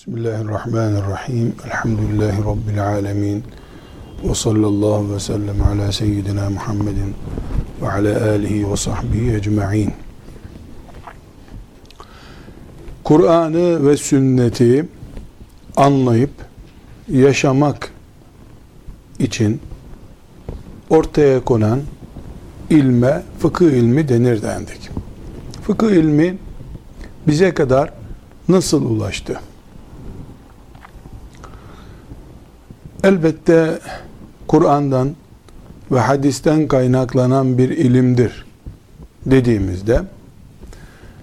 Bismillahirrahmanirrahim. Elhamdülillahi Rabbil alemin. Ve sallallahu ve sellem ala seyyidina Muhammedin ve ala alihi ve sahbihi ecma'in. Kur'an'ı ve sünneti anlayıp yaşamak için ortaya konan ilme fıkıh ilmi denir dendik. Fıkıh ilmi bize kadar nasıl ulaştı? Elbette Kur'an'dan ve hadisten kaynaklanan bir ilimdir dediğimizde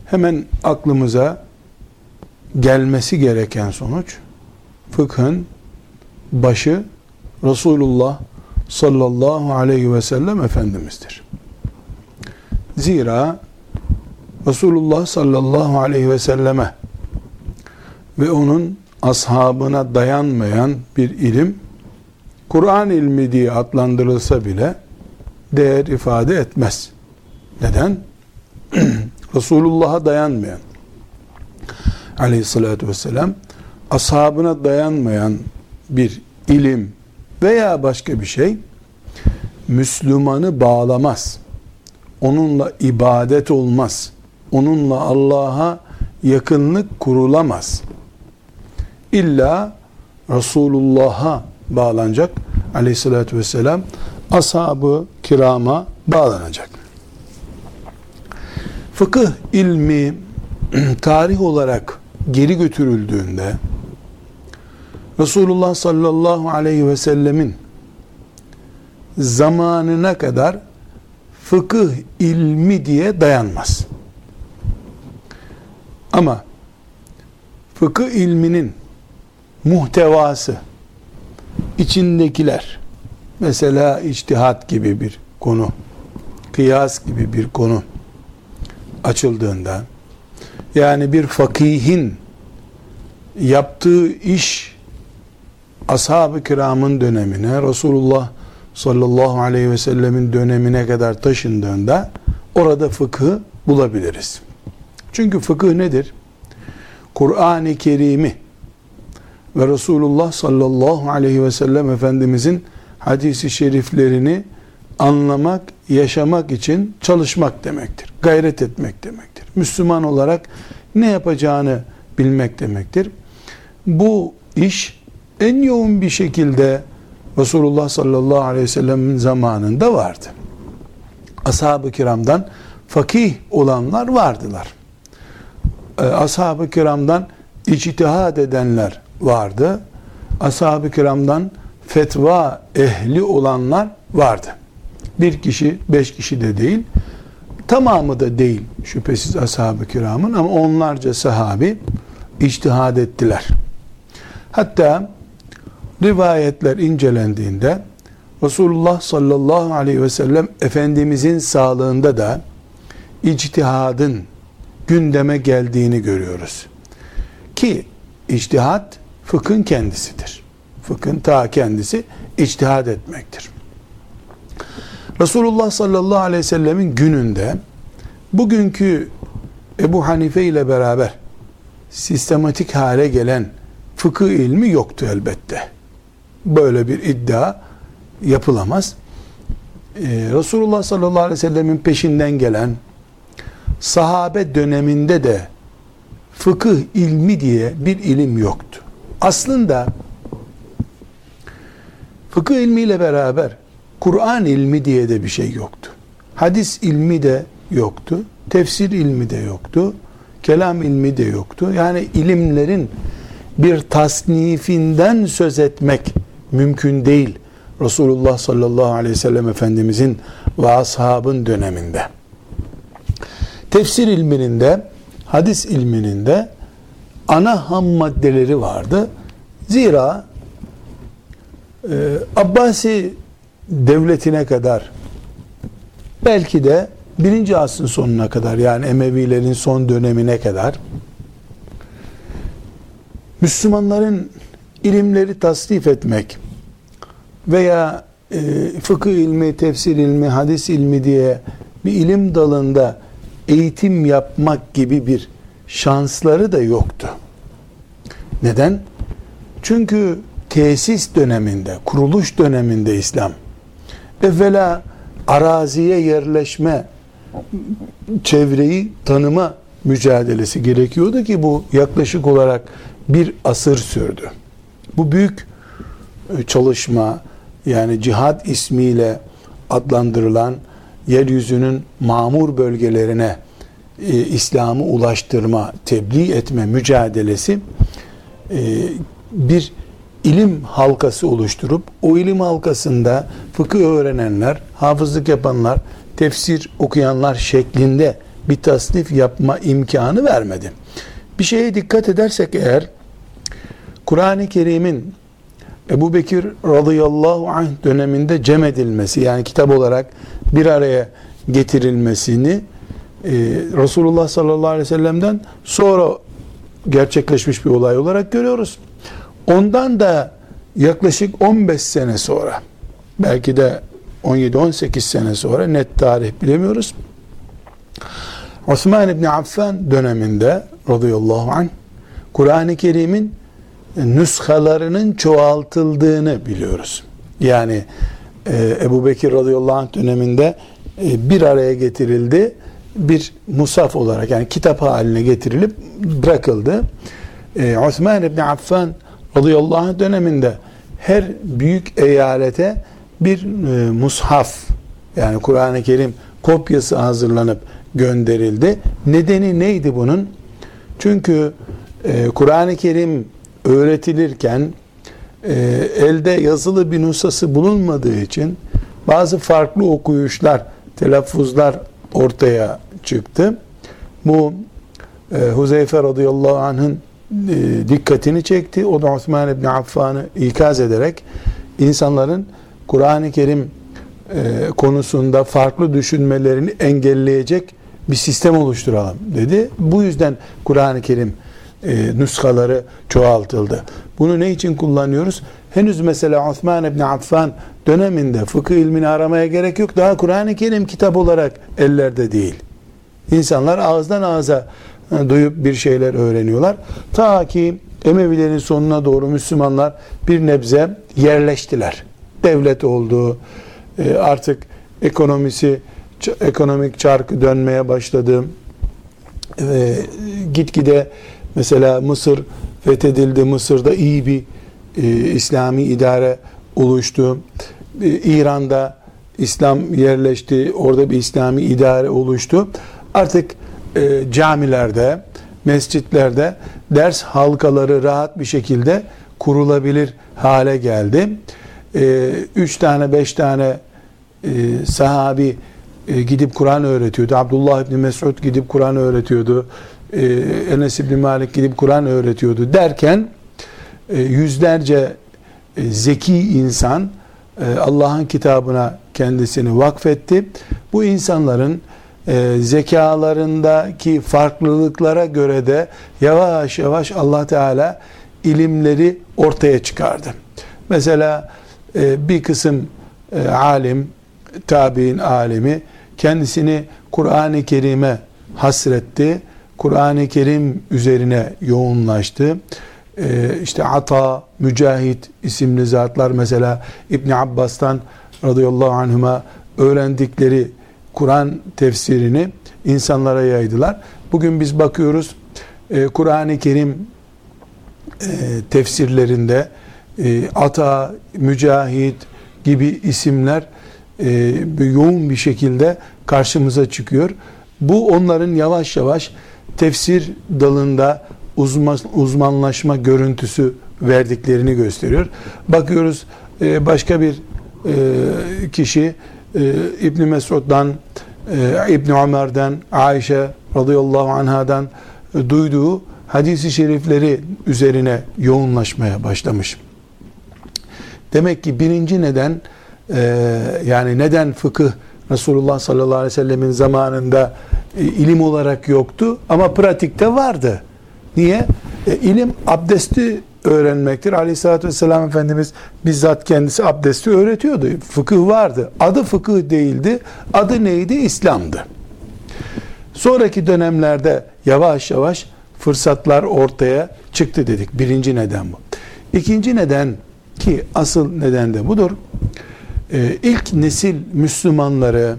hemen aklımıza gelmesi gereken sonuç fıkhın başı Resulullah sallallahu aleyhi ve sellem Efendimiz'dir. Zira Resulullah sallallahu aleyhi ve selleme ve onun ashabına dayanmayan bir ilim Kur'an ilmi diye adlandırılsa bile değer ifade etmez. Neden? Resulullah'a dayanmayan aleyhissalatü vesselam ashabına dayanmayan bir ilim veya başka bir şey Müslümanı bağlamaz. Onunla ibadet olmaz. Onunla Allah'a yakınlık kurulamaz. İlla Resulullah'a bağlanacak aleyhissalatü vesselam ashabı kirama bağlanacak. Fıkıh ilmi tarih olarak geri götürüldüğünde Resulullah sallallahu aleyhi ve sellemin zamanına kadar fıkıh ilmi diye dayanmaz. Ama fıkıh ilminin muhtevası içindekiler mesela içtihat gibi bir konu kıyas gibi bir konu açıldığında yani bir fakihin yaptığı iş ashab-ı kiramın dönemine Resulullah sallallahu aleyhi ve sellemin dönemine kadar taşındığında orada fıkı bulabiliriz. Çünkü fıkıh nedir? Kur'an-ı Kerim'i ve Resulullah sallallahu aleyhi ve sellem Efendimizin hadisi şeriflerini anlamak, yaşamak için çalışmak demektir. Gayret etmek demektir. Müslüman olarak ne yapacağını bilmek demektir. Bu iş en yoğun bir şekilde Resulullah sallallahu aleyhi ve sellem'in zamanında vardı. Ashab-ı kiramdan fakih olanlar vardılar. Ee, Ashab-ı kiramdan içtihad edenler vardı. Ashab-ı kiramdan fetva ehli olanlar vardı. Bir kişi, beş kişi de değil. Tamamı da değil şüphesiz ashab-ı kiramın ama onlarca sahabi içtihad ettiler. Hatta rivayetler incelendiğinde Resulullah sallallahu aleyhi ve sellem Efendimizin sağlığında da içtihadın gündeme geldiğini görüyoruz. Ki içtihat fıkhın kendisidir. Fıkhın ta kendisi içtihad etmektir. Resulullah sallallahu aleyhi ve sellemin gününde bugünkü Ebu Hanife ile beraber sistematik hale gelen fıkıh ilmi yoktu elbette. Böyle bir iddia yapılamaz. Ee, Resulullah sallallahu aleyhi ve sellemin peşinden gelen sahabe döneminde de fıkıh ilmi diye bir ilim yoktu. Aslında fıkıh ilmiyle beraber Kur'an ilmi diye de bir şey yoktu. Hadis ilmi de yoktu. Tefsir ilmi de yoktu. Kelam ilmi de yoktu. Yani ilimlerin bir tasnifinden söz etmek mümkün değil. Resulullah sallallahu aleyhi ve sellem Efendimizin ve ashabın döneminde. Tefsir ilminin de hadis ilminin de ana ham maddeleri vardı. Zira e, Abbasi devletine kadar belki de birinci asrın sonuna kadar yani Emevilerin son dönemine kadar Müslümanların ilimleri tasnif etmek veya e, fıkıh ilmi, tefsir ilmi, hadis ilmi diye bir ilim dalında eğitim yapmak gibi bir şansları da yoktu. Neden? Çünkü tesis döneminde, kuruluş döneminde İslam evvela araziye yerleşme, çevreyi tanıma mücadelesi gerekiyordu ki bu yaklaşık olarak bir asır sürdü. Bu büyük e, çalışma yani cihad ismiyle adlandırılan yeryüzünün mamur bölgelerine e, İslam'ı ulaştırma, tebliğ etme mücadelesi e, bir ilim halkası oluşturup o ilim halkasında fıkıh öğrenenler, hafızlık yapanlar, tefsir okuyanlar şeklinde bir tasnif yapma imkanı vermedi. Bir şeye dikkat edersek eğer Kur'an-ı Kerim'in Ebu Bekir radıyallahu anh döneminde cem edilmesi yani kitap olarak bir araya getirilmesini e, Resulullah sallallahu aleyhi ve sellem'den sonra gerçekleşmiş bir olay olarak görüyoruz. Ondan da yaklaşık 15 sene sonra belki de 17-18 sene sonra net tarih bilemiyoruz. Osman İbni Affan döneminde radıyallahu anh Kur'an-ı Kerim'in nüshalarının çoğaltıldığını biliyoruz. Yani e, Ebu Bekir radıyallahu anh döneminde e, bir araya getirildi. Bir musaf olarak yani kitap haline getirilip bırakıldı. E, Osman İbni Affan radıyallahu anh döneminde her büyük eyalete bir e, mushaf yani Kur'an-ı Kerim kopyası hazırlanıp gönderildi. Nedeni neydi bunun? Çünkü e, Kur'an-ı Kerim öğretilirken e, elde yazılı bir nusası bulunmadığı için bazı farklı okuyuşlar, telaffuzlar ortaya çıktı. Bu e, Huzeyfe radıyallahu anh'ın e, dikkatini çekti. O da Osman İbni Affan'ı ikaz ederek insanların Kur'an-ı Kerim e, konusunda farklı düşünmelerini engelleyecek bir sistem oluşturalım dedi. Bu yüzden Kur'an-ı Kerim e, nüshaları çoğaltıldı. Bunu ne için kullanıyoruz? Henüz mesela Osman İbni Affan döneminde fıkıh ilmini aramaya gerek yok. Daha Kur'an-ı Kerim kitap olarak ellerde değil. İnsanlar ağızdan ağza e, duyup bir şeyler öğreniyorlar. Ta ki Emevilerin sonuna doğru Müslümanlar bir nebze yerleştiler. Devlet oldu. E, artık ekonomisi ekonomik çarkı dönmeye başladı. Gitgide mesela Mısır fethedildi. Mısır'da iyi bir e, İslami idare oluştu. İran'da İslam yerleşti. Orada bir İslami idare oluştu. Artık e, camilerde, mescitlerde ders halkaları rahat bir şekilde kurulabilir hale geldi. E, üç tane, beş tane e, sahabi e, gidip Kur'an öğretiyordu. Abdullah İbni Mesud gidip Kur'an öğretiyordu. E, Enes İbni Malik gidip Kur'an öğretiyordu derken e, yüzlerce e, zeki insan e, Allah'ın kitabına kendisini vakfetti. Bu insanların e, zekalarındaki farklılıklara göre de yavaş yavaş Allah Teala ilimleri ortaya çıkardı. Mesela e, bir kısım e, alim, tabi'in alimi kendisini Kur'an-ı Kerim'e hasretti. Kur'an-ı Kerim üzerine yoğunlaştı. Ee, işte Ata, Mücahit isimli zatlar mesela İbn Abbas'tan radıyallahu anhuma öğrendikleri Kur'an tefsirini insanlara yaydılar. Bugün biz bakıyoruz e, Kur'an-ı Kerim e, tefsirlerinde e, Ata, Mücahit gibi isimler e, yoğun bir şekilde karşımıza çıkıyor. Bu onların yavaş yavaş tefsir dalında uzman, uzmanlaşma görüntüsü verdiklerini gösteriyor. Bakıyoruz e, başka bir kişi İbn Mesud'dan, e, İbn Ömer'den, Ayşe radıyallahu anhadan e, duyduğu hadisi şerifleri üzerine yoğunlaşmaya başlamış. Demek ki birinci neden e, yani neden fıkıh Resulullah sallallahu aleyhi ve sellemin zamanında e, ilim olarak yoktu ama pratikte vardı. Niye? E, ilim abdesti öğrenmektir. Aleyhissalatü vesselam Efendimiz bizzat kendisi abdesti öğretiyordu. Fıkıh vardı. Adı fıkıh değildi. Adı neydi? İslam'dı. Sonraki dönemlerde yavaş yavaş fırsatlar ortaya çıktı dedik. Birinci neden bu. İkinci neden ki asıl neden de budur. Ee, ilk nesil Müslümanları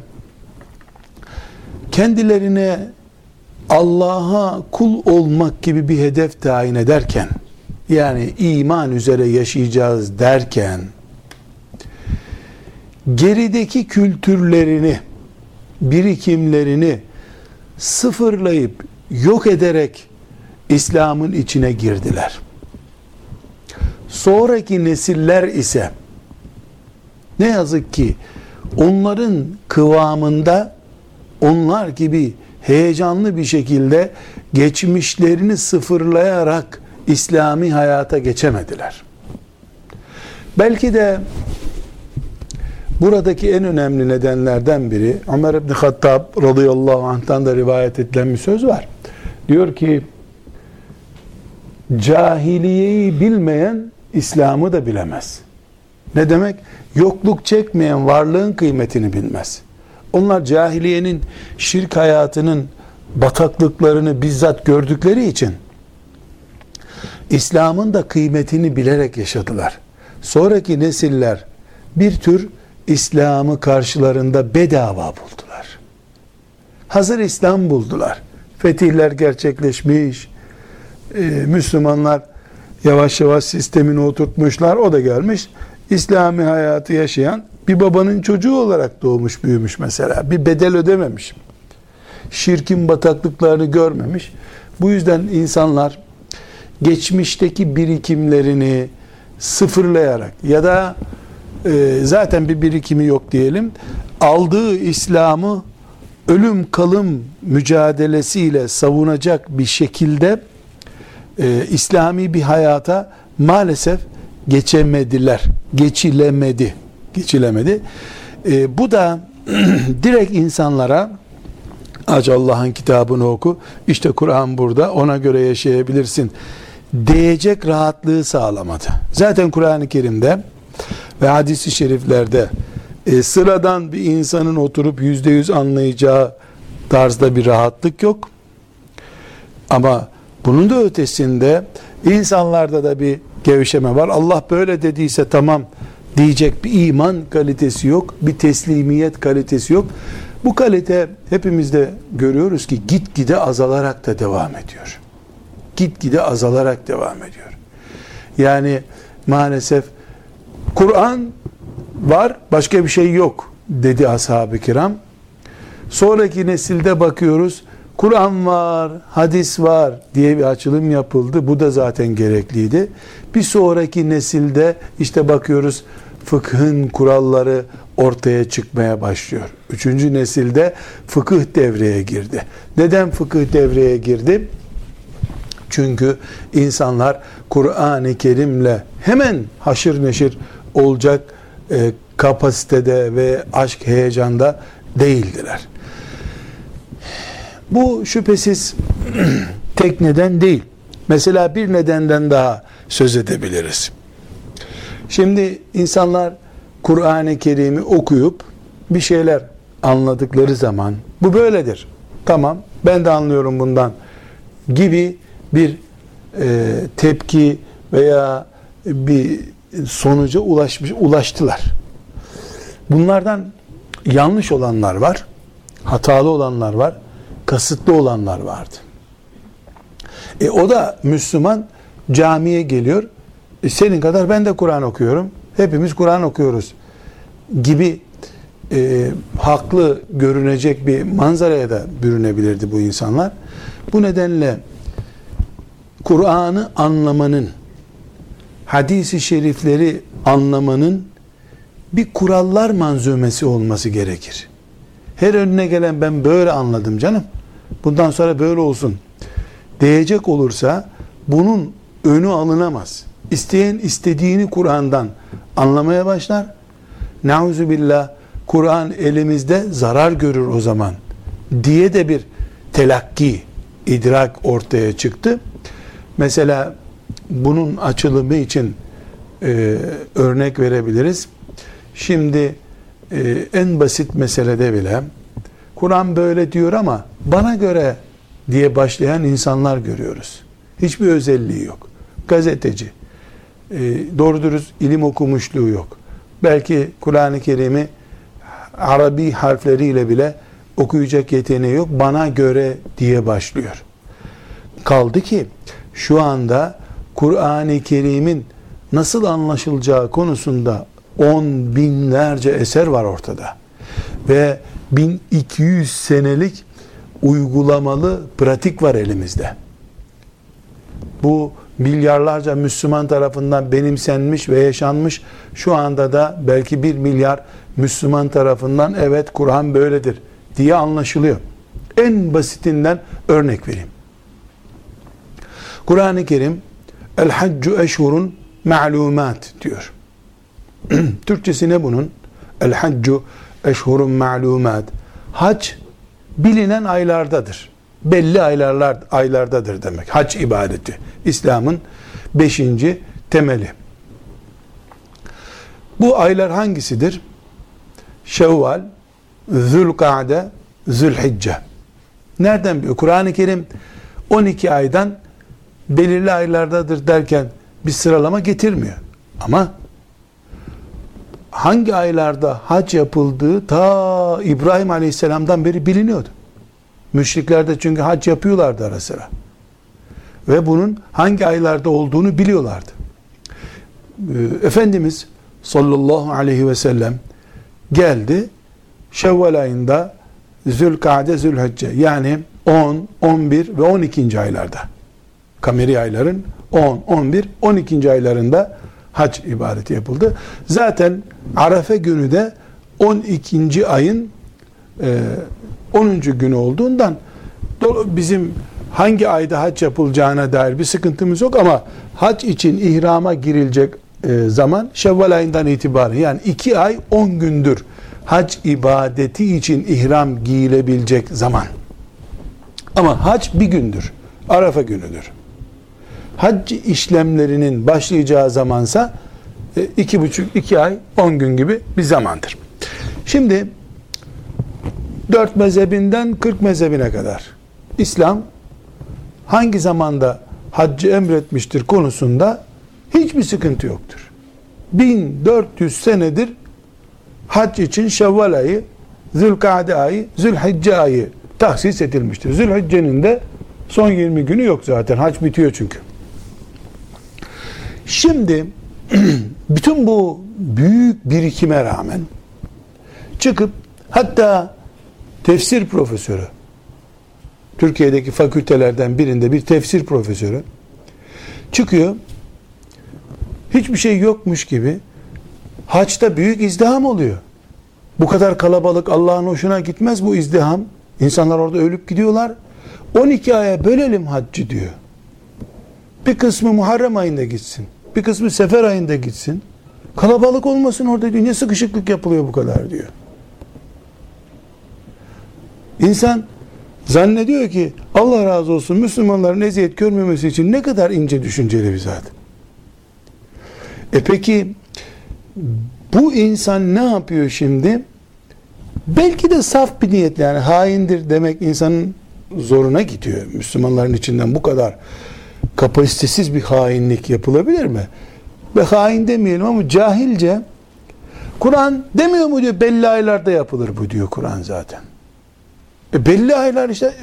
kendilerine Allah'a kul olmak gibi bir hedef tayin ederken yani iman üzere yaşayacağız derken gerideki kültürlerini birikimlerini sıfırlayıp yok ederek İslam'ın içine girdiler. Sonraki nesiller ise ne yazık ki onların kıvamında onlar gibi heyecanlı bir şekilde geçmişlerini sıfırlayarak İslami hayata geçemediler. Belki de buradaki en önemli nedenlerden biri Ömer İbni Hattab radıyallahu anh'tan da rivayet edilen bir söz var. Diyor ki cahiliyeyi bilmeyen İslam'ı da bilemez. Ne demek? Yokluk çekmeyen varlığın kıymetini bilmez. Onlar cahiliyenin şirk hayatının bataklıklarını bizzat gördükleri için İslam'ın da kıymetini bilerek yaşadılar. Sonraki nesiller bir tür İslam'ı karşılarında bedava buldular. Hazır İslam buldular. Fetihler gerçekleşmiş. Ee, Müslümanlar yavaş yavaş sistemini oturtmuşlar. O da gelmiş. İslami hayatı yaşayan bir babanın çocuğu olarak doğmuş büyümüş mesela. Bir bedel ödememiş. Şirkin bataklıklarını görmemiş. Bu yüzden insanlar geçmişteki birikimlerini sıfırlayarak ya da e, zaten bir birikimi yok diyelim aldığı İslam'ı ölüm kalım mücadelesiyle savunacak bir şekilde e, İslami bir hayata maalesef geçemediler. Geçilemedi. Geçilemedi. E, bu da direkt insanlara aç Allah'ın kitabını oku. İşte Kur'an burada. Ona göre yaşayabilirsin. Diyecek rahatlığı sağlamadı. Zaten Kur'an-ı Kerim'de ve hadisi şeriflerde e, sıradan bir insanın oturup yüzde yüz anlayacağı tarzda bir rahatlık yok. Ama bunun da ötesinde insanlarda da bir gevşeme var. Allah böyle dediyse tamam diyecek bir iman kalitesi yok, bir teslimiyet kalitesi yok. Bu kalite hepimizde görüyoruz ki gitgide azalarak da devam ediyor. Gitgide azalarak devam ediyor. Yani maalesef Kur'an var, başka bir şey yok dedi ashab-ı kiram. Sonraki nesilde bakıyoruz, Kur'an var, hadis var diye bir açılım yapıldı. Bu da zaten gerekliydi. Bir sonraki nesilde işte bakıyoruz fıkhın kuralları ortaya çıkmaya başlıyor. Üçüncü nesilde fıkıh devreye girdi. Neden fıkıh devreye girdi? Çünkü insanlar Kur'an-ı Kerim'le hemen haşır neşir olacak e, kapasitede ve aşk heyecanda değildiler. Bu şüphesiz tek neden değil. Mesela bir nedenden daha söz edebiliriz. Şimdi insanlar Kur'an-ı Kerim'i okuyup bir şeyler anladıkları zaman bu böyledir. Tamam ben de anlıyorum bundan gibi bir e, tepki veya bir sonuca ulaşmış ulaştılar. Bunlardan yanlış olanlar var, hatalı olanlar var, kasıtlı olanlar vardı. E o da Müslüman camiye geliyor. E senin kadar ben de Kur'an okuyorum. Hepimiz Kur'an okuyoruz gibi e, haklı görünecek bir manzaraya da bürünebilirdi bu insanlar. Bu nedenle Kur'an'ı anlamanın, hadisi şerifleri anlamanın bir kurallar manzumesi olması gerekir. Her önüne gelen ben böyle anladım canım. Bundan sonra böyle olsun diyecek olursa bunun önü alınamaz. İsteyen istediğini Kur'an'dan anlamaya başlar. Nauzu billah Kur'an elimizde zarar görür o zaman diye de bir telakki, idrak ortaya çıktı. Mesela bunun açılımı için e, örnek verebiliriz. Şimdi e, en basit meselede bile Kur'an böyle diyor ama bana göre diye başlayan insanlar görüyoruz. Hiçbir özelliği yok. Gazeteci. E, doğru dürüst ilim okumuşluğu yok. Belki Kur'an-ı Kerim'i Arabi harfleriyle bile okuyacak yeteneği yok. Bana göre diye başlıyor. Kaldı ki şu anda Kur'an-ı Kerim'in nasıl anlaşılacağı konusunda on binlerce eser var ortada. Ve 1200 senelik uygulamalı pratik var elimizde. Bu milyarlarca Müslüman tarafından benimsenmiş ve yaşanmış. Şu anda da belki bir milyar Müslüman tarafından evet Kur'an böyledir diye anlaşılıyor. En basitinden örnek vereyim. Kur'an-ı Kerim El haccu eşhurun ma'lumat diyor. Türkçesi ne bunun? El haccu eşhurun ma'lumat. Hac bilinen aylardadır. Belli aylarlar aylardadır demek. Hac ibadeti. İslam'ın beşinci temeli. Bu aylar hangisidir? Şevval, Zülkade, Zülhicce. Nereden biliyor? Kur'an-ı Kerim 12 aydan belirli aylardadır derken bir sıralama getirmiyor. Ama hangi aylarda hac yapıldığı ta İbrahim Aleyhisselam'dan beri biliniyordu. Müşrikler de çünkü hac yapıyorlardı ara sıra. Ve bunun hangi aylarda olduğunu biliyorlardı. Ee, Efendimiz sallallahu aleyhi ve sellem geldi. Şevval ayında Zülkade, Zülhicce yani 10, 11 ve 12. aylarda kameri ayların 10, 11, 12. aylarında hac ibadeti yapıldı. Zaten Arafe günü de 12. ayın e, 10. günü olduğundan bizim hangi ayda hac yapılacağına dair bir sıkıntımız yok ama hac için ihrama girilecek e, zaman Şevval ayından itibaren yani 2 ay 10 gündür hac ibadeti için ihram giyilebilecek zaman. Ama hac bir gündür. Arafa günüdür hac işlemlerinin başlayacağı zamansa e, iki buçuk, iki ay, on gün gibi bir zamandır. Şimdi dört mezhebinden kırk mezhebine kadar İslam hangi zamanda haccı emretmiştir konusunda hiçbir sıkıntı yoktur. 1400 senedir hac için Şevval ayı, Zülkade ayı, Zülhicce ayı tahsis edilmiştir. Zülhicce'nin de son 20 günü yok zaten. Hac bitiyor çünkü. Şimdi bütün bu büyük birikime rağmen çıkıp hatta tefsir profesörü Türkiye'deki fakültelerden birinde bir tefsir profesörü çıkıyor hiçbir şey yokmuş gibi haçta büyük izdiham oluyor. Bu kadar kalabalık Allah'ın hoşuna gitmez bu izdiham. İnsanlar orada ölüp gidiyorlar. 12 aya bölelim haccı diyor. Bir kısmı Muharrem ayında gitsin. Bir kısmı sefer ayında gitsin. Kalabalık olmasın orada diyor. Ne sıkışıklık yapılıyor bu kadar diyor. İnsan zannediyor ki Allah razı olsun Müslümanların eziyet görmemesi için ne kadar ince düşünceli bir zat. E peki bu insan ne yapıyor şimdi? Belki de saf bir niyetle yani haindir demek insanın zoruna gidiyor. Müslümanların içinden bu kadar kapasitesiz bir hainlik yapılabilir mi? Ve hain demeyelim ama cahilce Kur'an demiyor mu diyor belli aylarda yapılır bu diyor Kur'an zaten. E belli aylar işte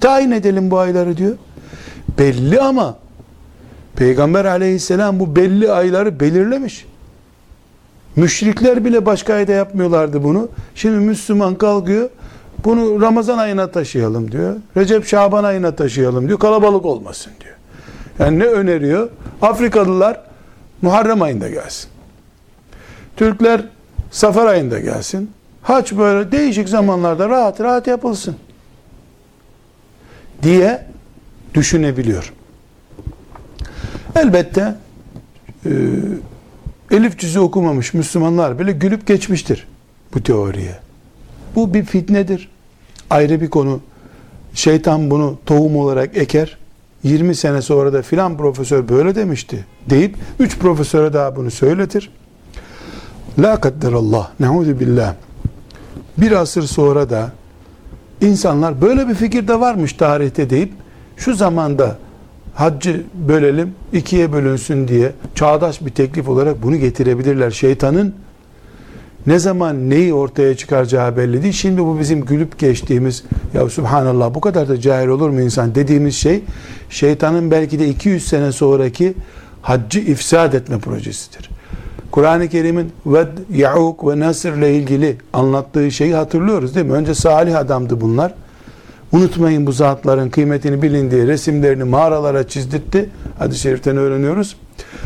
tayin edelim bu ayları diyor. Belli ama Peygamber aleyhisselam bu belli ayları belirlemiş. Müşrikler bile başka ayda yapmıyorlardı bunu. Şimdi Müslüman kalkıyor. Bunu Ramazan ayına taşıyalım diyor. Recep Şaban ayına taşıyalım diyor. Kalabalık olmasın diyor. Yani ne öneriyor? Afrikalılar Muharrem ayında gelsin. Türkler Safar ayında gelsin. Haç böyle değişik zamanlarda rahat rahat yapılsın. Diye düşünebiliyor. Elbette e, elif cüzü okumamış Müslümanlar bile gülüp geçmiştir bu teoriye. Bu bir fitnedir. Ayrı bir konu. Şeytan bunu tohum olarak eker. 20 sene sonra da filan profesör böyle demişti deyip 3 profesöre daha bunu söyletir. La kadderallah, ne'udhu billah. Bir asır sonra da insanlar böyle bir fikir de varmış tarihte deyip şu zamanda haccı bölelim ikiye bölünsün diye çağdaş bir teklif olarak bunu getirebilirler. Şeytanın ne zaman neyi ortaya çıkaracağı belli değil. Şimdi bu bizim gülüp geçtiğimiz ya subhanallah bu kadar da cahil olur mu insan dediğimiz şey şeytanın belki de 200 sene sonraki haccı ifsad etme projesidir. Kur'an-ı Kerim'in ve Ya'uk ve Nasr ile ilgili anlattığı şeyi hatırlıyoruz değil mi? Önce salih adamdı bunlar. Unutmayın bu zatların kıymetini bilin diye resimlerini mağaralara çizdirtti. Hadis-i şeriften öğreniyoruz.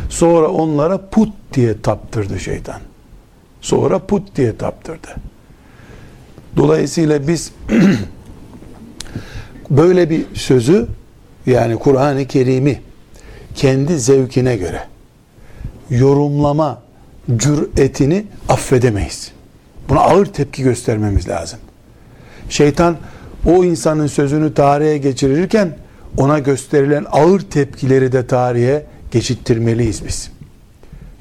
Sonra onlara put diye taptırdı şeytan. Sonra put diye taptırdı. Dolayısıyla biz böyle bir sözü yani Kur'an-ı Kerim'i kendi zevkine göre yorumlama cüretini affedemeyiz. Buna ağır tepki göstermemiz lazım. Şeytan o insanın sözünü tarihe geçirirken ona gösterilen ağır tepkileri de tarihe geçittirmeliyiz biz.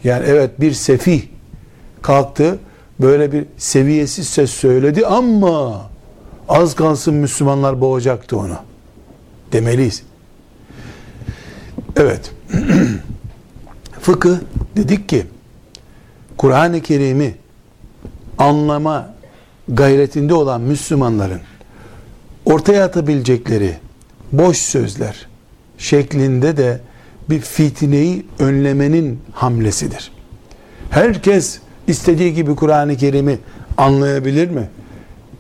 Yani evet bir sefih kalktı böyle bir seviyesiz ses söyledi ama az kalsın Müslümanlar boğacaktı onu demeliyiz. Evet. Fıkıh dedik ki Kur'an-ı Kerim'i anlama gayretinde olan Müslümanların ortaya atabilecekleri boş sözler şeklinde de bir fitneyi önlemenin hamlesidir. Herkes istediği gibi Kur'an-ı Kerim'i anlayabilir mi?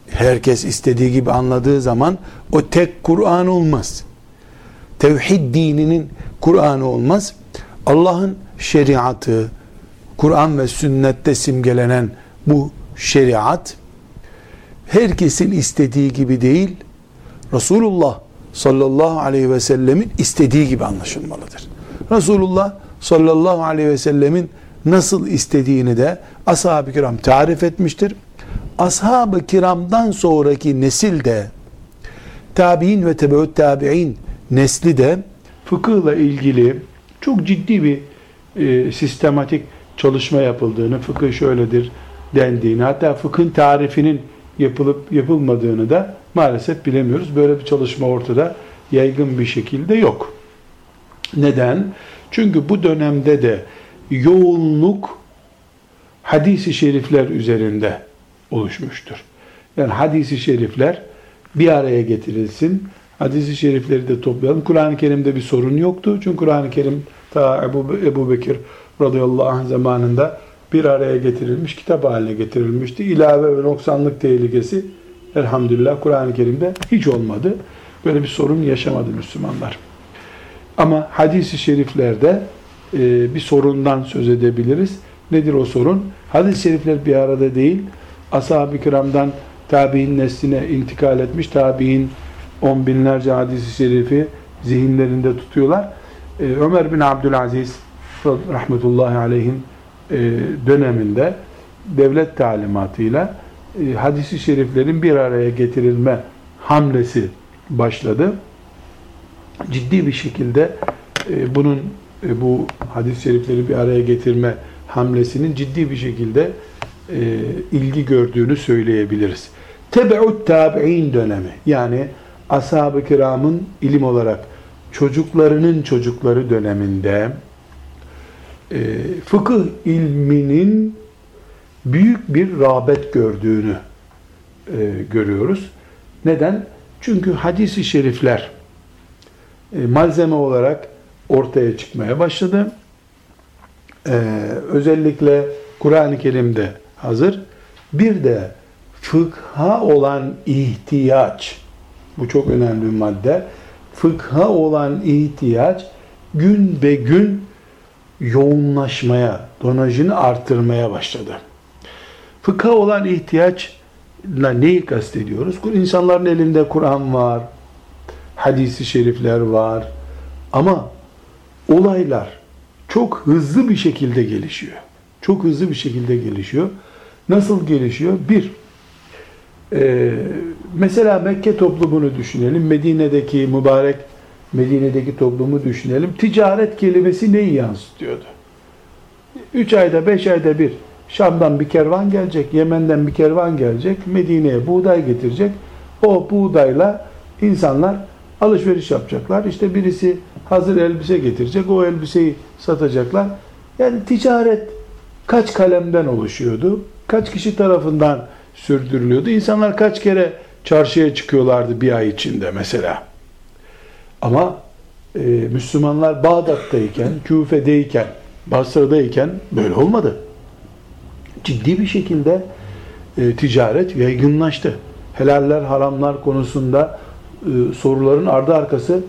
Herkes istediği gibi anladığı zaman o tek Kur'an olmaz. Tevhid dininin Kur'an'ı olmaz. Allah'ın şeriatı, Kur'an ve sünnette simgelenen bu şeriat herkesin istediği gibi değil, Resulullah sallallahu aleyhi ve sellemin istediği gibi anlaşılmalıdır. Resulullah sallallahu aleyhi ve sellemin nasıl istediğini de ashab-ı kiram tarif etmiştir. Ashab-ı kiramdan sonraki nesil de tabi'in ve tebeut tabi'in nesli de fıkıhla ilgili çok ciddi bir e, sistematik çalışma yapıldığını, fıkıh şöyledir dendiğini, hatta fıkhın tarifinin yapılıp yapılmadığını da maalesef bilemiyoruz. Böyle bir çalışma ortada yaygın bir şekilde yok. Neden? Çünkü bu dönemde de yoğunluk hadisi şerifler üzerinde oluşmuştur. Yani hadisi şerifler bir araya getirilsin. Hadisi şerifleri de toplayalım. Kur'an-ı Kerim'de bir sorun yoktu. Çünkü Kur'an-ı Kerim ta Ebu, Ebu Bekir radıyallahu anh zamanında bir araya getirilmiş, kitap haline getirilmişti. İlave ve noksanlık tehlikesi elhamdülillah Kur'an-ı Kerim'de hiç olmadı. Böyle bir sorun yaşamadı Müslümanlar. Ama hadis-i şeriflerde e, bir sorundan söz edebiliriz. Nedir o sorun? Hadis-i şerifler bir arada değil. Ashab-ı kiramdan tabi'in nesline intikal etmiş. Tabi'in on binlerce hadis-i şerifi zihinlerinde tutuyorlar. Ee, Ömer bin Abdülaziz rahmetullahi aleyhin e, döneminde devlet talimatıyla e, hadisi şeriflerin bir araya getirilme hamlesi başladı. Ciddi bir şekilde e, bunun bu hadis-i şerifleri bir araya getirme hamlesinin ciddi bir şekilde ilgi gördüğünü söyleyebiliriz. Tebeut tabi'in dönemi yani ashab-ı kiramın ilim olarak çocuklarının çocukları döneminde e, fıkıh ilminin büyük bir rağbet gördüğünü e, görüyoruz. Neden? Çünkü hadisi şerifler e, malzeme olarak ortaya çıkmaya başladı. E, özellikle Kur'an-ı Kerim'de hazır. Bir de fıkha olan ihtiyaç, bu çok önemli bir madde. Fıkha olan ihtiyaç gün be gün yoğunlaşmaya, donajını arttırmaya başladı. Fıkha olan ihtiyaçla neyi kastediyoruz? İnsanların elinde Kur'an var, hadisi şerifler var ama olaylar çok hızlı bir şekilde gelişiyor. Çok hızlı bir şekilde gelişiyor. Nasıl gelişiyor? Bir, e, mesela Mekke toplumunu düşünelim. Medine'deki mübarek Medine'deki toplumu düşünelim. Ticaret kelimesi neyi yansıtıyordu? Üç ayda, beş ayda bir Şam'dan bir kervan gelecek, Yemen'den bir kervan gelecek, Medine'ye buğday getirecek. O buğdayla insanlar alışveriş yapacaklar. İşte birisi hazır elbise getirecek, o elbiseyi satacaklar. Yani ticaret kaç kalemden oluşuyordu? Kaç kişi tarafından sürdürülüyordu? İnsanlar kaç kere çarşıya çıkıyorlardı bir ay içinde mesela. Ama e, Müslümanlar Bağdat'tayken, Küfe'deyken, Basra'dayken böyle olmadı. Ciddi bir şekilde e, ticaret yaygınlaştı. Helaller, haramlar konusunda e, soruların ardı arkası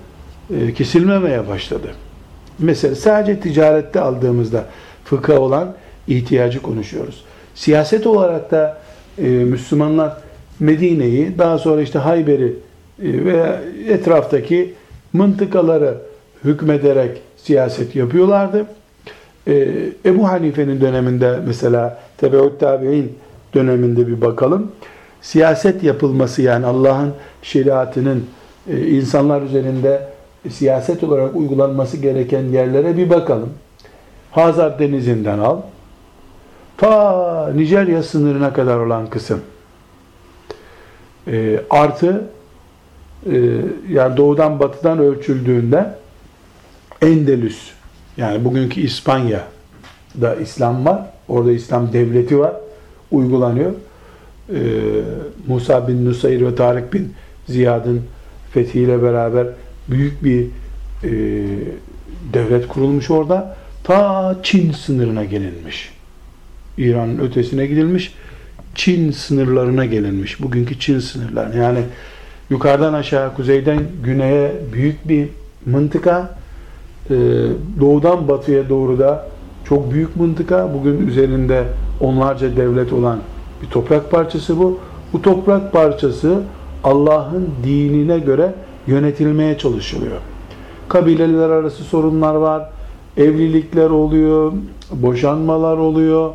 e, kesilmemeye başladı. Mesela sadece ticarette aldığımızda fıkha olan ihtiyacı konuşuyoruz. Siyaset olarak da e, Müslümanlar Medine'yi, daha sonra işte Hayber'i e, ve etraftaki mıntıkaları hükmederek siyaset yapıyorlardı. E, Ebu Hanife'nin döneminde mesela Tebeut Tabi'in döneminde bir bakalım. Siyaset yapılması yani Allah'ın şeriatının e, insanlar üzerinde siyaset olarak uygulanması gereken yerlere bir bakalım. Hazar Denizi'nden al. Ta Nijerya sınırına kadar olan kısım. E, artı e, yani doğudan batıdan ölçüldüğünde Endelüs yani bugünkü İspanya'da İslam var. Orada İslam devleti var. Uygulanıyor. Ee, Musa bin Nusayr ve Tarık bin Ziyad'ın fethiyle beraber büyük bir e, devlet kurulmuş orada. Ta Çin sınırına gelinmiş. İran'ın ötesine gidilmiş. Çin sınırlarına gelinmiş. Bugünkü Çin sınırlarına. Yani yukarıdan aşağı, kuzeyden güneye büyük bir mıntıka. Ee, doğudan batıya doğru da çok büyük mıntıka. Bugün üzerinde onlarca devlet olan bir toprak parçası bu. Bu toprak parçası Allah'ın dinine göre yönetilmeye çalışılıyor. Kabileler arası sorunlar var, evlilikler oluyor, boşanmalar oluyor,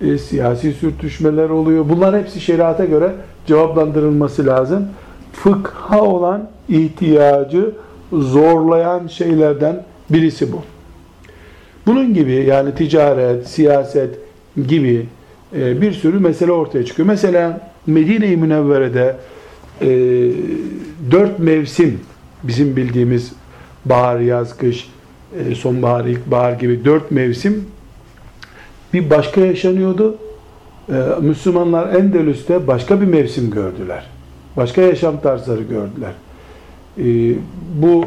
e, siyasi sürtüşmeler oluyor. Bunlar hepsi şeriata göre cevaplandırılması lazım. Fıkha olan ihtiyacı zorlayan şeylerden birisi bu. Bunun gibi yani ticaret, siyaset gibi e, bir sürü mesele ortaya çıkıyor. Mesela Medine-i Münevvere'de e, dört mevsim bizim bildiğimiz bahar, yaz, kış, e, sonbahar, ilkbahar gibi dört mevsim bir başka yaşanıyordu. E, Müslümanlar Endülüs'te başka bir mevsim gördüler. Başka yaşam tarzları gördüler. E, bu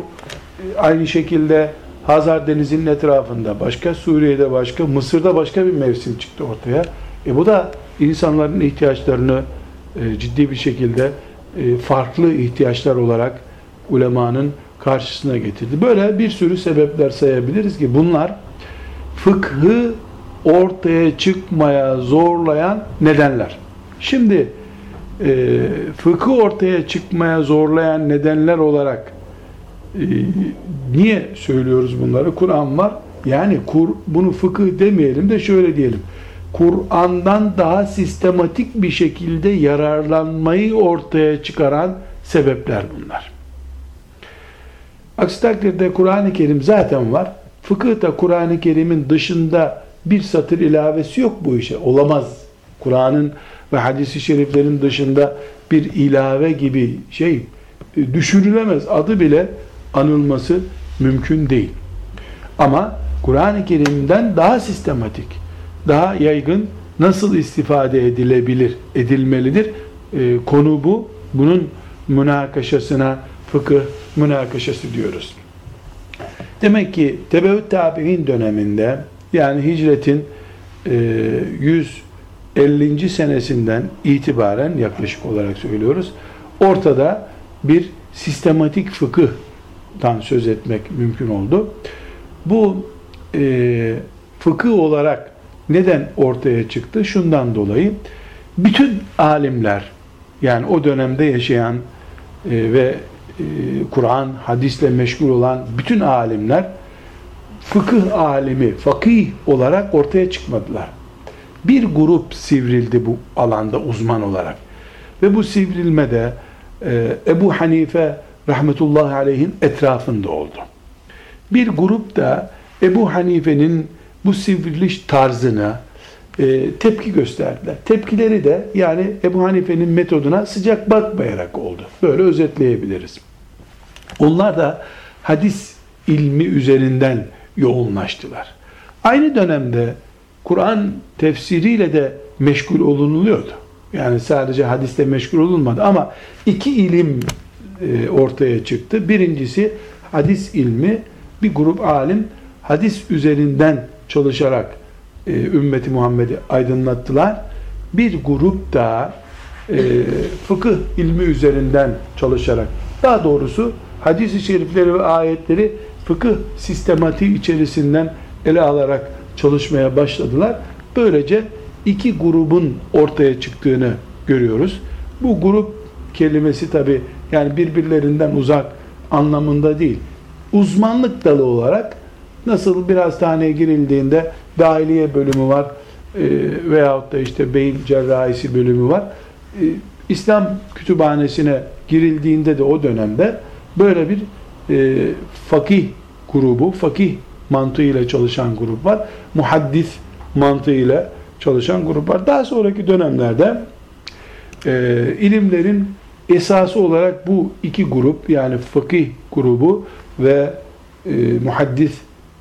aynı şekilde Hazar Denizi'nin etrafında başka, Suriye'de başka, Mısır'da başka bir mevsim çıktı ortaya. E bu da insanların ihtiyaçlarını ciddi bir şekilde farklı ihtiyaçlar olarak ulemanın karşısına getirdi. Böyle bir sürü sebepler sayabiliriz ki bunlar fıkhı ortaya çıkmaya zorlayan nedenler. Şimdi e, fıkhı ortaya çıkmaya zorlayan nedenler olarak e, niye söylüyoruz bunları? Kur'an var. Yani kur, bunu fıkıh demeyelim de şöyle diyelim. Kur'an'dan daha sistematik bir şekilde yararlanmayı ortaya çıkaran sebepler bunlar. Aksi takdirde Kur'an-ı Kerim zaten var. Fıkıhta Kur'an-ı Kerim'in dışında bir satır ilavesi yok bu işe. Olamaz. Kur'an'ın ve hadisi şeriflerin dışında bir ilave gibi şey e, düşürülemez. Adı bile anılması mümkün değil. Ama Kur'an-ı Kerim'den daha sistematik, daha yaygın nasıl istifade edilebilir, edilmelidir? Ee, konu bu. Bunun münakaşasına fıkıh münakaşası diyoruz. Demek ki Tebeüt Tabi'in döneminde yani hicretin e, 150. senesinden itibaren yaklaşık olarak söylüyoruz. Ortada bir sistematik fıkıhtan söz etmek mümkün oldu. Bu e, fıkıh olarak neden ortaya çıktı? Şundan dolayı bütün alimler yani o dönemde yaşayan e, ve e, Kur'an, hadisle meşgul olan bütün alimler fıkıh alimi, fakih olarak ortaya çıkmadılar. Bir grup sivrildi bu alanda uzman olarak. Ve bu sivrilmede e, Ebu Hanife rahmetullahi aleyhin etrafında oldu. Bir grup da Ebu Hanife'nin bu sivriliş tarzını e, tepki gösterdiler. Tepkileri de yani Ebu Hanife'nin metoduna sıcak bakmayarak oldu. Böyle özetleyebiliriz. Onlar da hadis ilmi üzerinden yoğunlaştılar. Aynı dönemde Kur'an tefsiriyle de meşgul olunuluyordu. Yani sadece hadiste meşgul olunmadı ama iki ilim e, ortaya çıktı. Birincisi hadis ilmi, bir grup alim hadis üzerinden çalışarak e, ümmeti Muhammed'i aydınlattılar. Bir grup da e, fıkıh ilmi üzerinden çalışarak, daha doğrusu hadis-i şerifleri ve ayetleri fıkıh sistematiği içerisinden ele alarak çalışmaya başladılar. Böylece iki grubun ortaya çıktığını görüyoruz. Bu grup kelimesi tabi yani birbirlerinden uzak anlamında değil. Uzmanlık dalı olarak nasıl bir hastaneye girildiğinde dahiliye bölümü var e, veyahut da işte beyin cerrahisi bölümü var. E, İslam kütüphanesine girildiğinde de o dönemde böyle bir e, fakih grubu, fakih mantığıyla çalışan grup var. Muhaddis mantığıyla çalışan grup var. Daha sonraki dönemlerde e, ilimlerin esası olarak bu iki grup yani fakih grubu ve e, muhaddis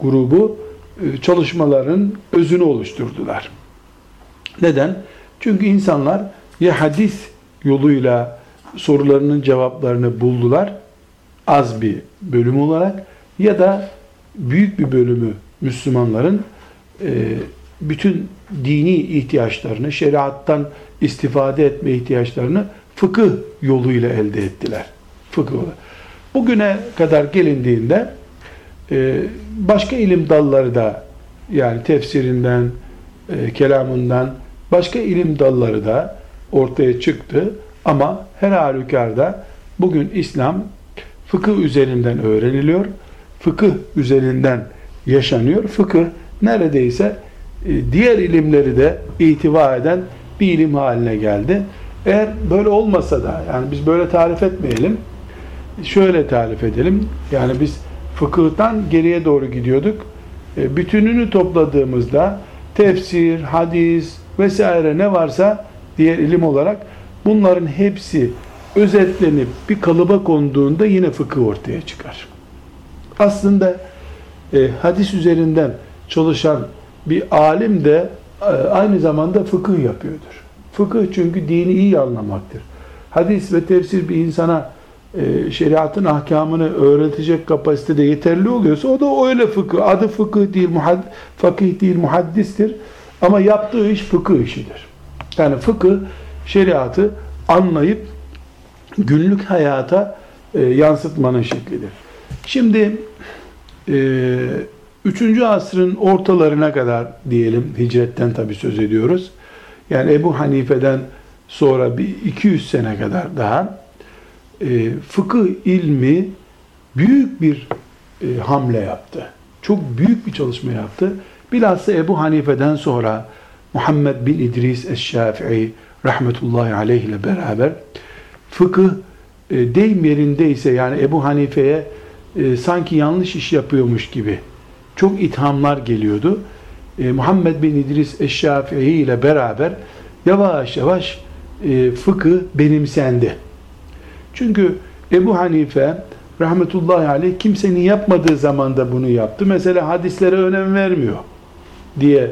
grubu e, çalışmaların özünü oluşturdular. Neden? Çünkü insanlar ya hadis yoluyla sorularının cevaplarını buldular az bir bölüm olarak ya da büyük bir bölümü Müslümanların e, bütün dini ihtiyaçlarını, şeriattan istifade etme ihtiyaçlarını fıkıh yoluyla elde ettiler. Fıkıh. Bugüne kadar gelindiğinde e, başka ilim dalları da yani tefsirinden, e, kelamından başka ilim dalları da ortaya çıktı. Ama her halükarda bugün İslam fıkıh üzerinden öğreniliyor. Fıkıh üzerinden yaşanıyor. Fıkıh neredeyse e, diğer ilimleri de itibar eden bir ilim haline geldi. Eğer böyle olmasa da yani biz böyle tarif etmeyelim. Şöyle tarif edelim. Yani biz fıkıhtan geriye doğru gidiyorduk. E, bütününü topladığımızda tefsir, hadis vesaire ne varsa diğer ilim olarak bunların hepsi özetlenip bir kalıba konduğunda yine fıkıh ortaya çıkar. Aslında e, hadis üzerinden çalışan bir alim de e, aynı zamanda fıkıh yapıyordur. Fıkıh çünkü dini iyi anlamaktır. Hadis ve tefsir bir insana şeriatın ahkamını öğretecek kapasitede yeterli oluyorsa o da öyle fıkıh. Adı fıkıh değil, muhad, fakih değil, muhaddistir. Ama yaptığı iş fıkıh işidir. Yani fıkıh şeriatı anlayıp günlük hayata e, yansıtmanın şeklidir. Şimdi e, 3. asrın ortalarına kadar diyelim hicretten tabi söz ediyoruz. Yani Ebu Hanife'den sonra bir 200 sene kadar daha e, fıkıh ilmi büyük bir e, hamle yaptı. Çok büyük bir çalışma yaptı. Bilhassa Ebu Hanife'den sonra Muhammed bin İdris Eş-Şafii rahmetullahi aleyh ile beraber fıkıh e, deyim yerindeyse yani Ebu Hanife'ye e, sanki yanlış iş yapıyormuş gibi çok ithamlar geliyordu. E, Muhammed bin İdris Eş-Şafii ile beraber yavaş yavaş e, fıkıh benimsendi. Çünkü Ebu Hanife rahmetullahi aleyh kimsenin yapmadığı zamanda bunu yaptı. Mesela hadislere önem vermiyor diye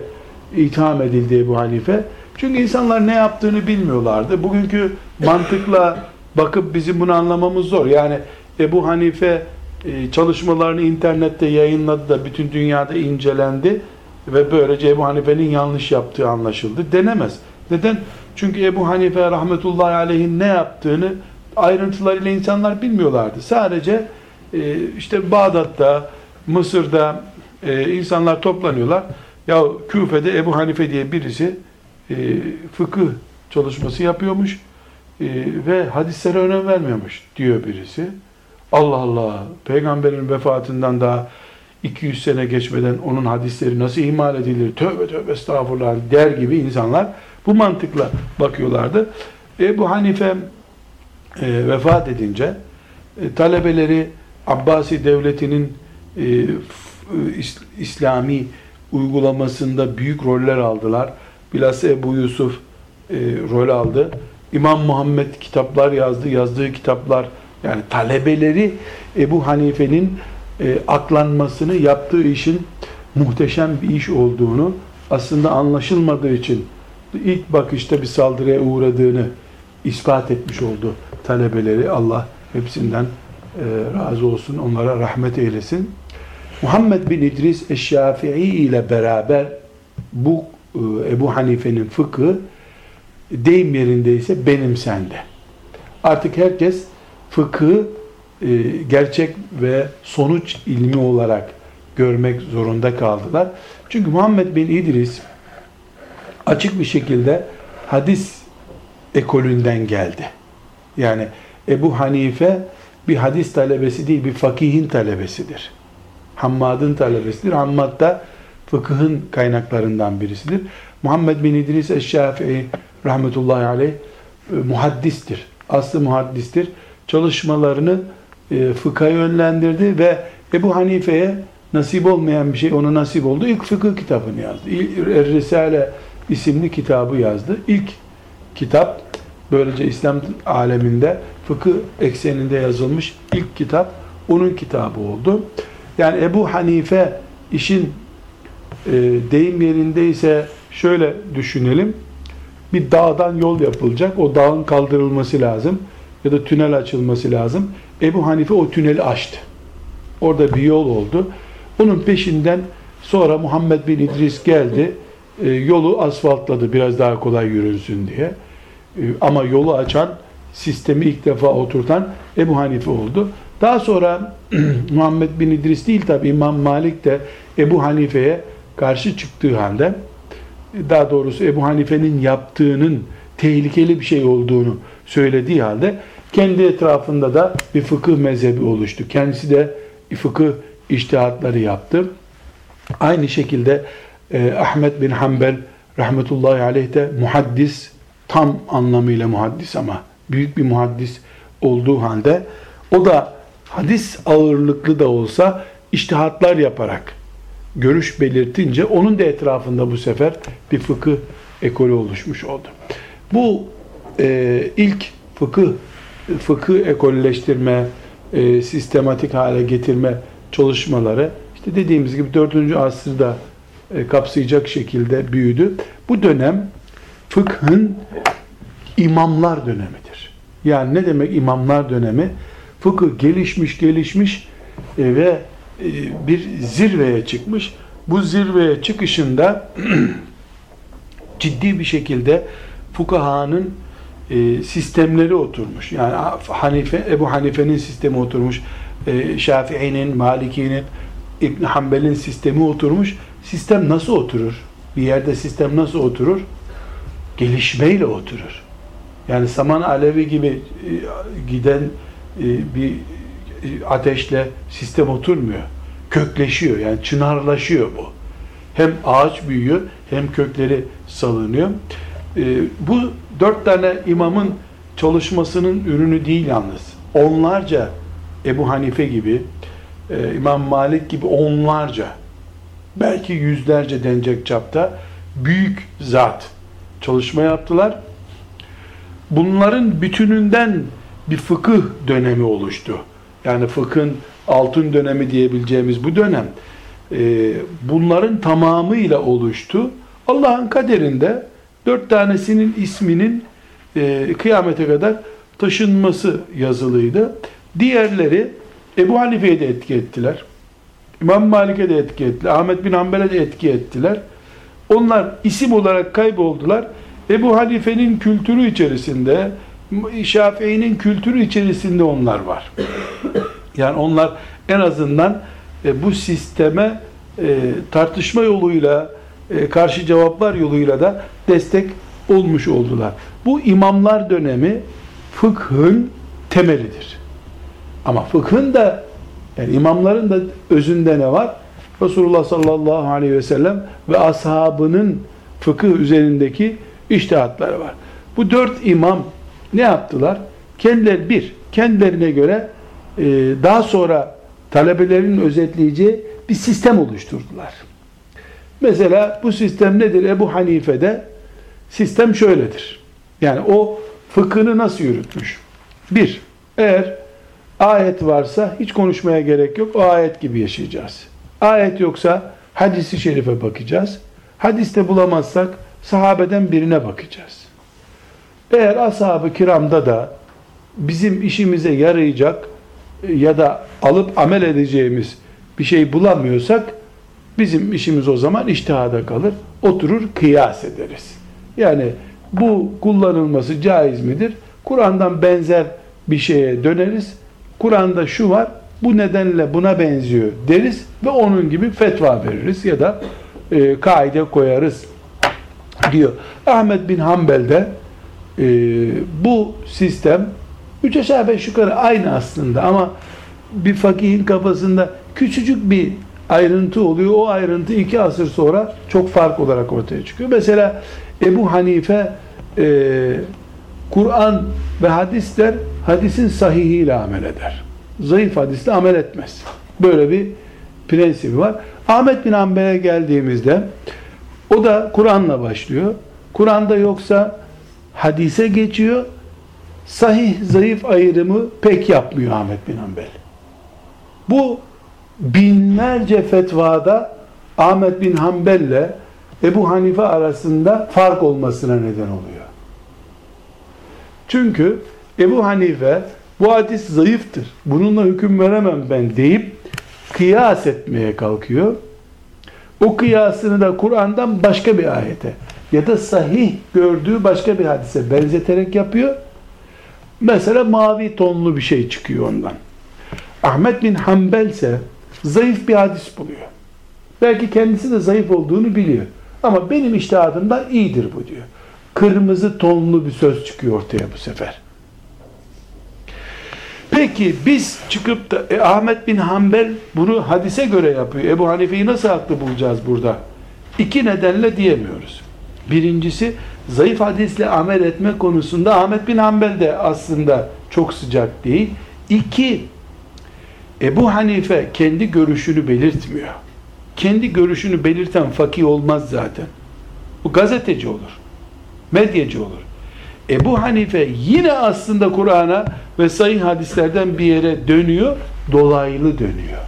itham edildi Ebu Hanife. Çünkü insanlar ne yaptığını bilmiyorlardı. Bugünkü mantıkla bakıp bizim bunu anlamamız zor. Yani Ebu Hanife e, çalışmalarını internette yayınladı da bütün dünyada incelendi ve böylece Ebu Hanife'nin yanlış yaptığı anlaşıldı. Denemez. Neden? Çünkü Ebu Hanife rahmetullahi aleyhin ne yaptığını ayrıntılarıyla insanlar bilmiyorlardı. Sadece e, işte Bağdat'ta, Mısır'da e, insanlar toplanıyorlar. Ya Küfe'de Ebu Hanife diye birisi e, fıkıh çalışması yapıyormuş ve hadislere önem vermiyormuş diyor birisi. Allah Allah, peygamberin vefatından daha 200 sene geçmeden onun hadisleri nasıl ihmal edilir, tövbe tövbe estağfurullah der gibi insanlar bu mantıkla bakıyorlardı. Ebu Hanife e, vefat edince e, talebeleri Abbasi devletinin e, f, e, İslami uygulamasında büyük roller aldılar. bilhassa Ebu Yusuf e, rol aldı. İmam Muhammed kitaplar yazdı. Yazdığı kitaplar yani talebeleri Ebu Hanife'nin e, aklanmasını yaptığı işin muhteşem bir iş olduğunu aslında anlaşılmadığı için ilk bakışta bir saldırıya uğradığını ispat etmiş oldu talebeleri. Allah hepsinden e, razı olsun, onlara rahmet eylesin. Muhammed bin İdris Eşşafii ile beraber bu e, Ebu Hanife'nin fıkı deyim yerindeyse benim sende. Artık herkes fıkı e, gerçek ve sonuç ilmi olarak görmek zorunda kaldılar. Çünkü Muhammed bin İdris açık bir şekilde hadis ekolünden geldi. Yani Ebu Hanife bir hadis talebesi değil, bir fakihin talebesidir. Hammad'ın talebesidir. Hammad da fıkıhın kaynaklarından birisidir. Muhammed bin İdris Eşşafii rahmetullahi aleyh e, muhaddistir. Aslı muhaddistir. Çalışmalarını e, fıkha yönlendirdi ve Ebu Hanife'ye nasip olmayan bir şey ona nasip oldu. İlk fıkıh kitabını yazdı. Er-Risale isimli kitabı yazdı. İlk kitap böylece İslam aleminde fıkıh ekseninde yazılmış ilk kitap onun kitabı oldu. Yani Ebu Hanife işin e, deyim yerindeyse şöyle düşünelim. Bir dağdan yol yapılacak. O dağın kaldırılması lazım. Ya da tünel açılması lazım. Ebu Hanife o tüneli açtı. Orada bir yol oldu. Onun peşinden sonra Muhammed bin İdris geldi. E, yolu asfaltladı biraz daha kolay yürünsün diye. E, ama yolu açan, sistemi ilk defa oturtan Ebu Hanife oldu. Daha sonra Muhammed bin İdris değil tabi İmam Malik de Ebu Hanife'ye karşı çıktığı halde daha doğrusu Ebu Hanife'nin yaptığının tehlikeli bir şey olduğunu söylediği halde kendi etrafında da bir fıkıh mezhebi oluştu. Kendisi de fıkıh iştihatları yaptı. Aynı şekilde e, Ahmet bin Hanbel rahmetullahi aleyh de muhaddis, tam anlamıyla muhaddis ama büyük bir muhaddis olduğu halde o da hadis ağırlıklı da olsa iştihatlar yaparak görüş belirtince onun da etrafında bu sefer bir fıkıh ekolü oluşmuş oldu. Bu e, ilk fıkıh fıkıh ekolleştirme, e, sistematik hale getirme çalışmaları işte dediğimiz gibi 4. asırda e, kapsayacak şekilde büyüdü. Bu dönem fıkhın imamlar dönemidir. Yani ne demek imamlar dönemi? Fıkıh gelişmiş gelişmiş e, ve e, bir zirveye çıkmış. Bu zirveye çıkışında ciddi bir şekilde fukahanın e, sistemleri oturmuş. Yani Hanife, Ebu Hanife'nin sistemi oturmuş. E, Şafii'nin, Maliki'nin, İbn Hanbel'in sistemi oturmuş. Sistem nasıl oturur? Bir yerde sistem nasıl oturur? Gelişmeyle oturur. Yani saman alevi gibi e, giden e, bir e, ateşle sistem oturmuyor. Kökleşiyor yani çınarlaşıyor bu. Hem ağaç büyüyor hem kökleri salınıyor. Bu dört tane imamın çalışmasının ürünü değil yalnız. Onlarca Ebu Hanife gibi, İmam Malik gibi onlarca, belki yüzlerce denecek çapta büyük zat çalışma yaptılar. Bunların bütününden bir fıkıh dönemi oluştu. Yani fıkhın altın dönemi diyebileceğimiz bu dönem e, bunların tamamıyla oluştu. Allah'ın kaderinde dört tanesinin isminin e, kıyamete kadar taşınması yazılıydı. Diğerleri Ebu Hanife'ye de etki ettiler. İmam Malik'e de etki ettiler. Ahmet bin Hanbel'e de etki ettiler. Onlar isim olarak kayboldular. Ebu Hanife'nin kültürü içerisinde, Şafii'nin kültürü içerisinde onlar var. Yani onlar en azından e, bu sisteme e, tartışma yoluyla, e, karşı cevaplar yoluyla da destek olmuş oldular. Bu imamlar dönemi fıkhın temelidir. Ama fıkhın da yani imamların da özünde ne var? Resulullah sallallahu aleyhi ve sellem ve ashabının fıkıh üzerindeki iştihatları var. Bu dört imam ne yaptılar? Kendileri bir, kendilerine göre e, daha sonra talebelerin özetleyeceği bir sistem oluşturdular. Mesela bu sistem nedir? Ebu Hanife'de sistem şöyledir. Yani o fıkhını nasıl yürütmüş? Bir, eğer ayet varsa hiç konuşmaya gerek yok. O ayet gibi yaşayacağız. Ayet yoksa hadisi şerife bakacağız. Hadiste bulamazsak sahabeden birine bakacağız. Eğer ashab-ı kiramda da bizim işimize yarayacak ya da alıp amel edeceğimiz bir şey bulamıyorsak bizim işimiz o zaman iştihada kalır. Oturur kıyas ederiz. Yani bu kullanılması caiz midir? Kur'an'dan benzer bir şeye döneriz. Kur'an'da şu var, bu nedenle buna benziyor deriz ve onun gibi fetva veririz ya da e, kaide koyarız diyor. Ahmet bin Hanbel'de e, bu sistem üç aşağı beş yukarı aynı aslında ama bir fakihin kafasında küçücük bir ayrıntı oluyor. O ayrıntı iki asır sonra çok fark olarak ortaya çıkıyor. Mesela Ebu Hanife e, Kur'an ve hadisler hadisin sahihiyle amel eder. Zayıf hadisle amel etmez. Böyle bir prensibi var. Ahmet bin Hanbel'e geldiğimizde o da Kur'an'la başlıyor. Kur'an'da yoksa hadise geçiyor. Sahih zayıf ayrımı pek yapmıyor Ahmet bin Hanbel. Bu binlerce fetvada Ahmet bin Hanbel ile Ebu Hanife arasında fark olmasına neden oluyor. Çünkü Ebu Hanife bu hadis zayıftır. Bununla hüküm veremem ben deyip kıyas etmeye kalkıyor. O kıyasını da Kur'an'dan başka bir ayete ya da sahih gördüğü başka bir hadise benzeterek yapıyor. Mesela mavi tonlu bir şey çıkıyor ondan. Ahmet bin Hanbel ise zayıf bir hadis buluyor. Belki kendisi de zayıf olduğunu biliyor. Ama benim iştihadımda iyidir bu diyor. Kırmızı tonlu bir söz çıkıyor ortaya bu sefer. Peki biz çıkıp da e, Ahmet bin Hanbel bunu hadise göre yapıyor. Ebu Hanife'yi nasıl haklı bulacağız burada? İki nedenle diyemiyoruz. Birincisi zayıf hadisle amel etme konusunda Ahmet bin Hanbel de aslında çok sıcak değil. İki, Ebu Hanife kendi görüşünü belirtmiyor. Kendi görüşünü belirten fakih olmaz zaten. Bu gazeteci olur. Medyacı olur. Ebu Hanife yine aslında Kur'an'a ve sahih hadislerden bir yere dönüyor, dolaylı dönüyor.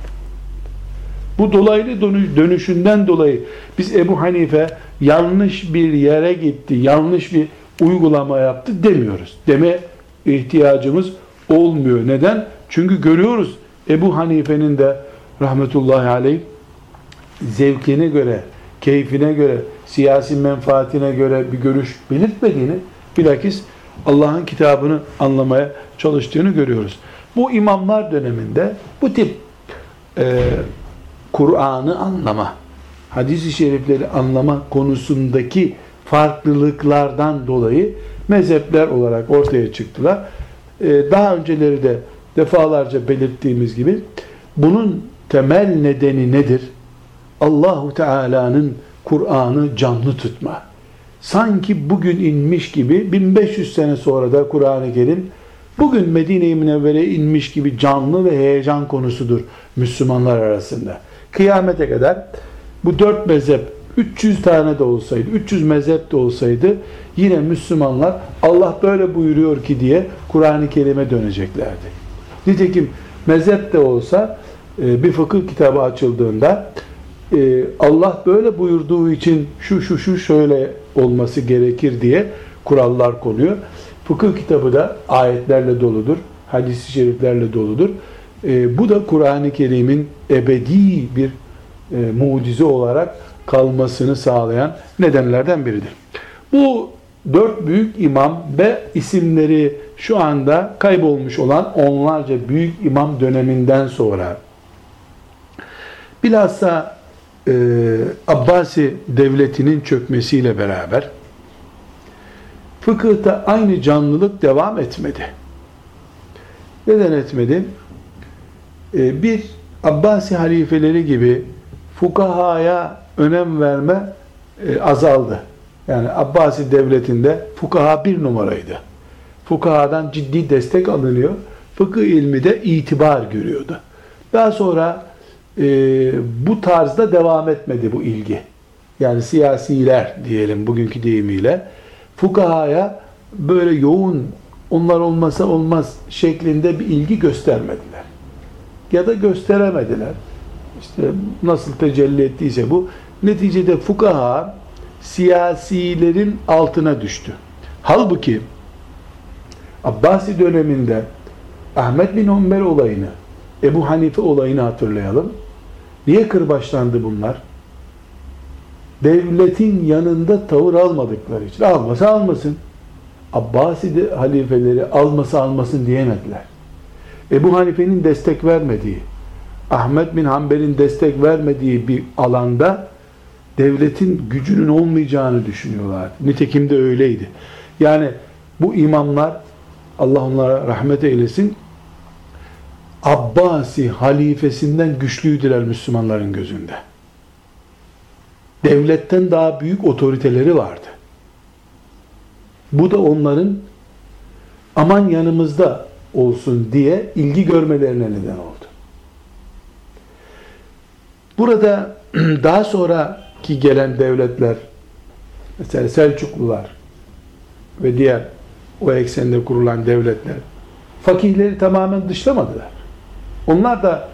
Bu dolaylı dönüşünden dolayı biz Ebu Hanife yanlış bir yere gitti, yanlış bir uygulama yaptı demiyoruz. Deme ihtiyacımız olmuyor. Neden? Çünkü görüyoruz Ebu Hanife'nin de rahmetullahi aleyh zevkine göre, keyfine göre, siyasi menfaatine göre bir görüş belirtmediğini bilakis Allah'ın kitabını anlamaya çalıştığını görüyoruz. Bu imamlar döneminde bu tip e, Kur'an'ı anlama, hadis-i şerifleri anlama konusundaki farklılıklardan dolayı mezhepler olarak ortaya çıktılar. E, daha önceleri de defalarca belirttiğimiz gibi bunun temel nedeni nedir? Allahu Teala'nın Kur'an'ı canlı tutma. Sanki bugün inmiş gibi 1500 sene sonra da Kur'an-ı Kerim bugün Medine-i Münevvere inmiş gibi canlı ve heyecan konusudur Müslümanlar arasında. Kıyamete kadar bu dört mezhep 300 tane de olsaydı, 300 mezhep de olsaydı yine Müslümanlar Allah böyle buyuruyor ki diye Kur'an-ı Kerim'e döneceklerdi. Nitekim mezhep de olsa e, bir fıkıh kitabı açıldığında e, Allah böyle buyurduğu için şu şu şu şöyle olması gerekir diye kurallar konuyor. Fıkıh kitabı da ayetlerle doludur, hadis-i şeriflerle doludur. E, bu da Kur'an-ı Kerim'in ebedi bir e, mucize olarak kalmasını sağlayan nedenlerden biridir. Bu dört büyük imam ve isimleri şu anda kaybolmuş olan onlarca büyük imam döneminden sonra bilhassa e, Abbasi devletinin çökmesiyle beraber fıkıhta aynı canlılık devam etmedi. Neden etmedi? E, bir Abbasi halifeleri gibi fukahaya önem verme e, azaldı. Yani Abbasi devletinde fukaha bir numaraydı. Fukahadan ciddi destek alınıyor. Fıkıh ilmi de itibar görüyordu. Daha sonra e, bu tarzda devam etmedi bu ilgi. Yani siyasiler diyelim bugünkü deyimiyle fukahaya böyle yoğun onlar olmasa olmaz şeklinde bir ilgi göstermediler. Ya da gösteremediler. İşte nasıl tecelli ettiyse bu. Neticede fukaha siyasilerin altına düştü. Halbuki Abbasi döneminde Ahmet bin Hanbel olayını, Ebu Hanife olayını hatırlayalım. Niye kırbaçlandı bunlar? Devletin yanında tavır almadıkları için. Almasa almasın. Abbasi de halifeleri almasa almasın diyemediler. Ebu Hanife'nin destek vermediği, Ahmet bin Hanbel'in destek vermediği bir alanda devletin gücünün olmayacağını düşünüyorlar. Nitekim de öyleydi. Yani bu imamlar Allah onlara rahmet eylesin Abbasi halifesinden güçlüydüler Müslümanların gözünde. Devletten daha büyük otoriteleri vardı. Bu da onların aman yanımızda olsun diye ilgi görmelerine neden oldu. Burada daha sonraki gelen devletler mesela Selçuklular ve diğer o eksende kurulan devletler fakihleri tamamen dışlamadılar. Onlar da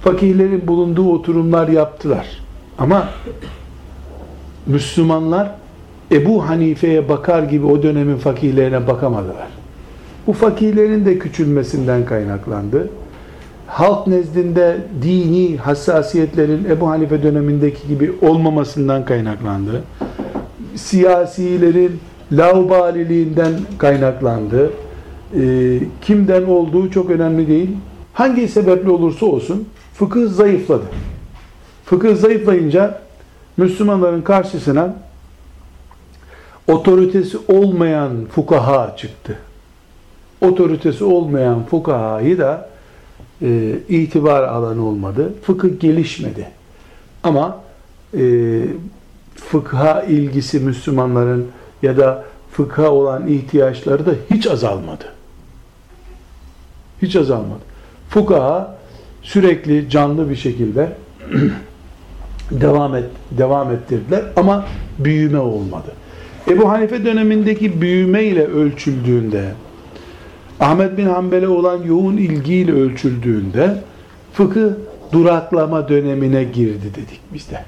fakihlerin bulunduğu oturumlar yaptılar. Ama Müslümanlar Ebu Hanife'ye bakar gibi o dönemin fakihlerine bakamadılar. Bu fakihlerin de küçülmesinden kaynaklandı. Halk nezdinde dini hassasiyetlerin Ebu Hanife dönemindeki gibi olmamasından kaynaklandı. Siyasilerin laubaliliğinden kaynaklandı. E, kimden olduğu çok önemli değil. Hangi sebeple olursa olsun fıkıh zayıfladı. Fıkıh zayıflayınca Müslümanların karşısına otoritesi olmayan fukaha çıktı. Otoritesi olmayan fukahayı da e, itibar alanı olmadı. Fıkıh gelişmedi. Ama e, fıkha ilgisi Müslümanların ya da fıkha olan ihtiyaçları da hiç azalmadı. Hiç azalmadı. Fukaha sürekli canlı bir şekilde devam et devam ettirdiler ama büyüme olmadı. Ebu Hanife dönemindeki büyüme ile ölçüldüğünde Ahmet bin Hanbel'e olan yoğun ilgiyle ölçüldüğünde fıkıh duraklama dönemine girdi dedik biz de.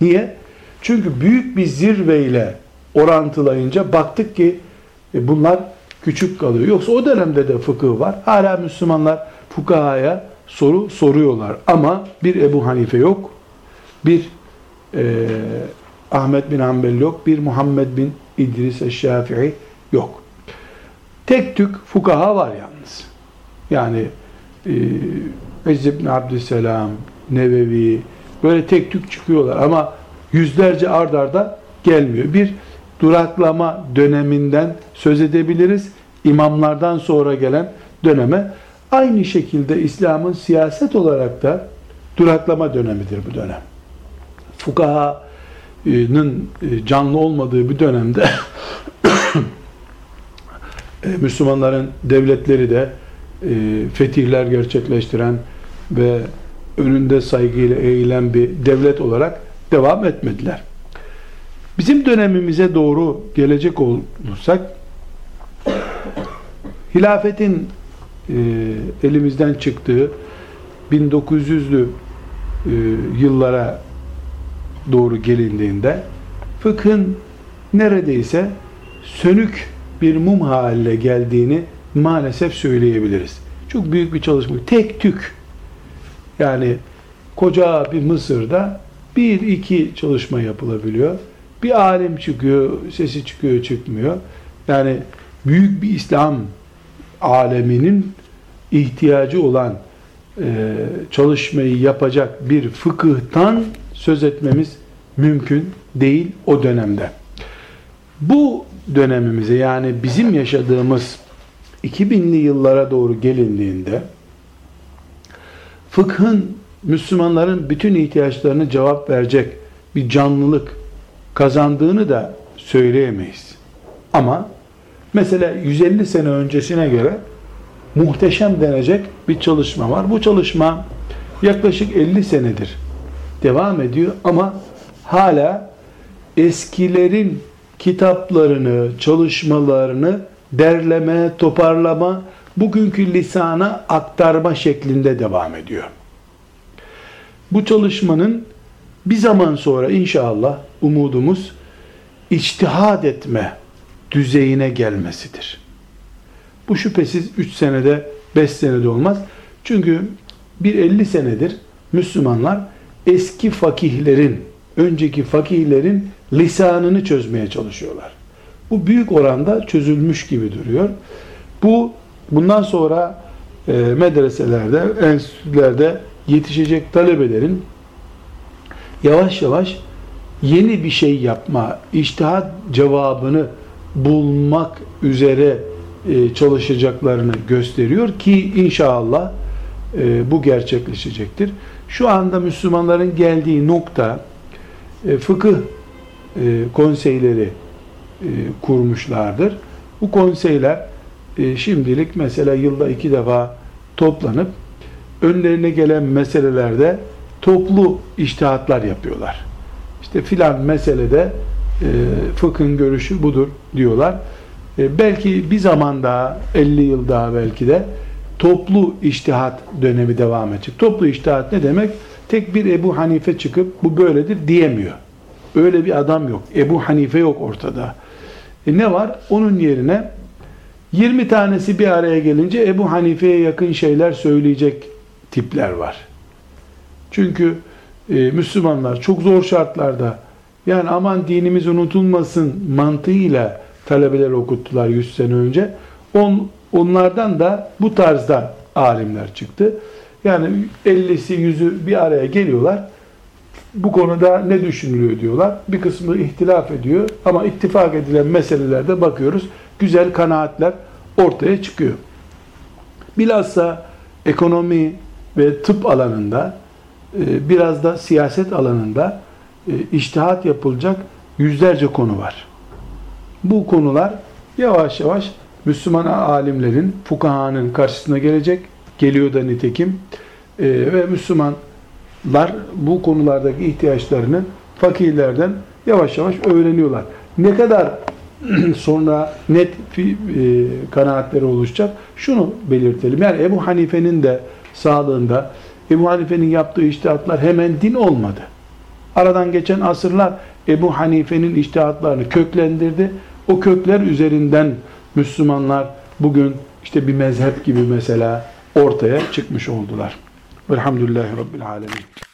Niye? Çünkü büyük bir zirveyle orantılayınca baktık ki e, bunlar küçük kalıyor. Yoksa o dönemde de fıkıh var. Hala Müslümanlar fukahaya soru soruyorlar. Ama bir Ebu Hanife yok. Bir e, Ahmet bin Hanbel yok. Bir Muhammed bin İdris Şafii yok. Tek tük fukaha var yalnız. Yani e, İzz bin Abdüsselam, Nevevi böyle tek tük çıkıyorlar ama yüzlerce ard arda gelmiyor. Bir duraklama döneminden söz edebiliriz. İmamlardan sonra gelen döneme aynı şekilde İslam'ın siyaset olarak da duraklama dönemidir bu dönem. Fukahanın e, canlı olmadığı bir dönemde e, Müslümanların devletleri de e, fetihler gerçekleştiren ve önünde saygıyla eğilen bir devlet olarak devam etmediler. Bizim dönemimize doğru gelecek olursak hilafetin elimizden çıktığı 1900'lü e, yıllara doğru gelindiğinde fıkhın neredeyse sönük bir mum haline geldiğini maalesef söyleyebiliriz. Çok büyük bir çalışma. Tek tük yani koca bir Mısır'da bir iki çalışma yapılabiliyor. Bir alim çıkıyor, sesi çıkıyor, çıkmıyor. Yani büyük bir İslam aleminin ihtiyacı olan e, çalışmayı yapacak bir fıkıhtan söz etmemiz mümkün değil o dönemde. Bu dönemimize yani bizim yaşadığımız 2000'li yıllara doğru gelindiğinde fıkhın Müslümanların bütün ihtiyaçlarını cevap verecek bir canlılık kazandığını da söyleyemeyiz. Ama mesela 150 sene öncesine göre muhteşem denecek bir çalışma var. Bu çalışma yaklaşık 50 senedir devam ediyor ama hala eskilerin kitaplarını, çalışmalarını derleme, toparlama, bugünkü lisana aktarma şeklinde devam ediyor. Bu çalışmanın bir zaman sonra inşallah umudumuz içtihad etme düzeyine gelmesidir. Bu şüphesiz 3 senede 5 senede olmaz. Çünkü bir 50 senedir Müslümanlar eski fakihlerin, önceki fakihlerin lisanını çözmeye çalışıyorlar. Bu büyük oranda çözülmüş gibi duruyor. Bu bundan sonra e, medreselerde, enstitülerde yetişecek talebelerin yavaş yavaş yeni bir şey yapma, iştihat cevabını bulmak üzere çalışacaklarını gösteriyor ki inşallah e, bu gerçekleşecektir. Şu anda Müslümanların geldiği nokta e, fıkıh konseyleri kurmuşlardır. Bu konseyler şimdilik mesela yılda iki defa toplanıp önlerine gelen meselelerde toplu iştihatlar yapıyorlar. İşte filan meselede fıkhın görüşü budur diyorlar. E, belki bir zaman daha 50 yıl daha belki de toplu iştihat dönemi devam edecek. Toplu iştihat ne demek? Tek bir Ebu Hanife çıkıp bu böyledir diyemiyor. Öyle bir adam yok. Ebu Hanife yok ortada. E ne var? Onun yerine 20 tanesi bir araya gelince Ebu Hanife'ye yakın şeyler söyleyecek tipler var. Çünkü e, Müslümanlar çok zor şartlarda yani aman dinimiz unutulmasın mantığıyla talebeler okuttular 100 sene önce. On, onlardan da bu tarzda alimler çıktı. Yani 50'si 100'ü bir araya geliyorlar. Bu konuda ne düşünülüyor diyorlar. Bir kısmı ihtilaf ediyor ama ittifak edilen meselelerde bakıyoruz. Güzel kanaatler ortaya çıkıyor. Bilhassa ekonomi ve tıp alanında e, biraz da siyaset alanında e, iştihat yapılacak yüzlerce konu var. Bu konular yavaş yavaş Müslüman alimlerin, fukahanın karşısına gelecek. Geliyor da nitekim. E, ve Müslümanlar bu konulardaki ihtiyaçlarını fakirlerden yavaş yavaş öğreniyorlar. Ne kadar sonra net e, kanaatleri oluşacak? Şunu belirtelim. Yani Ebu Hanife'nin de sağlığında Ebu Hanife'nin yaptığı iştihatlar hemen din olmadı. Aradan geçen asırlar Ebu Hanife'nin iştihatlarını köklendirdi o kökler üzerinden Müslümanlar bugün işte bir mezhep gibi mesela ortaya çıkmış oldular. Velhamdülillahi Rabbil Alemin.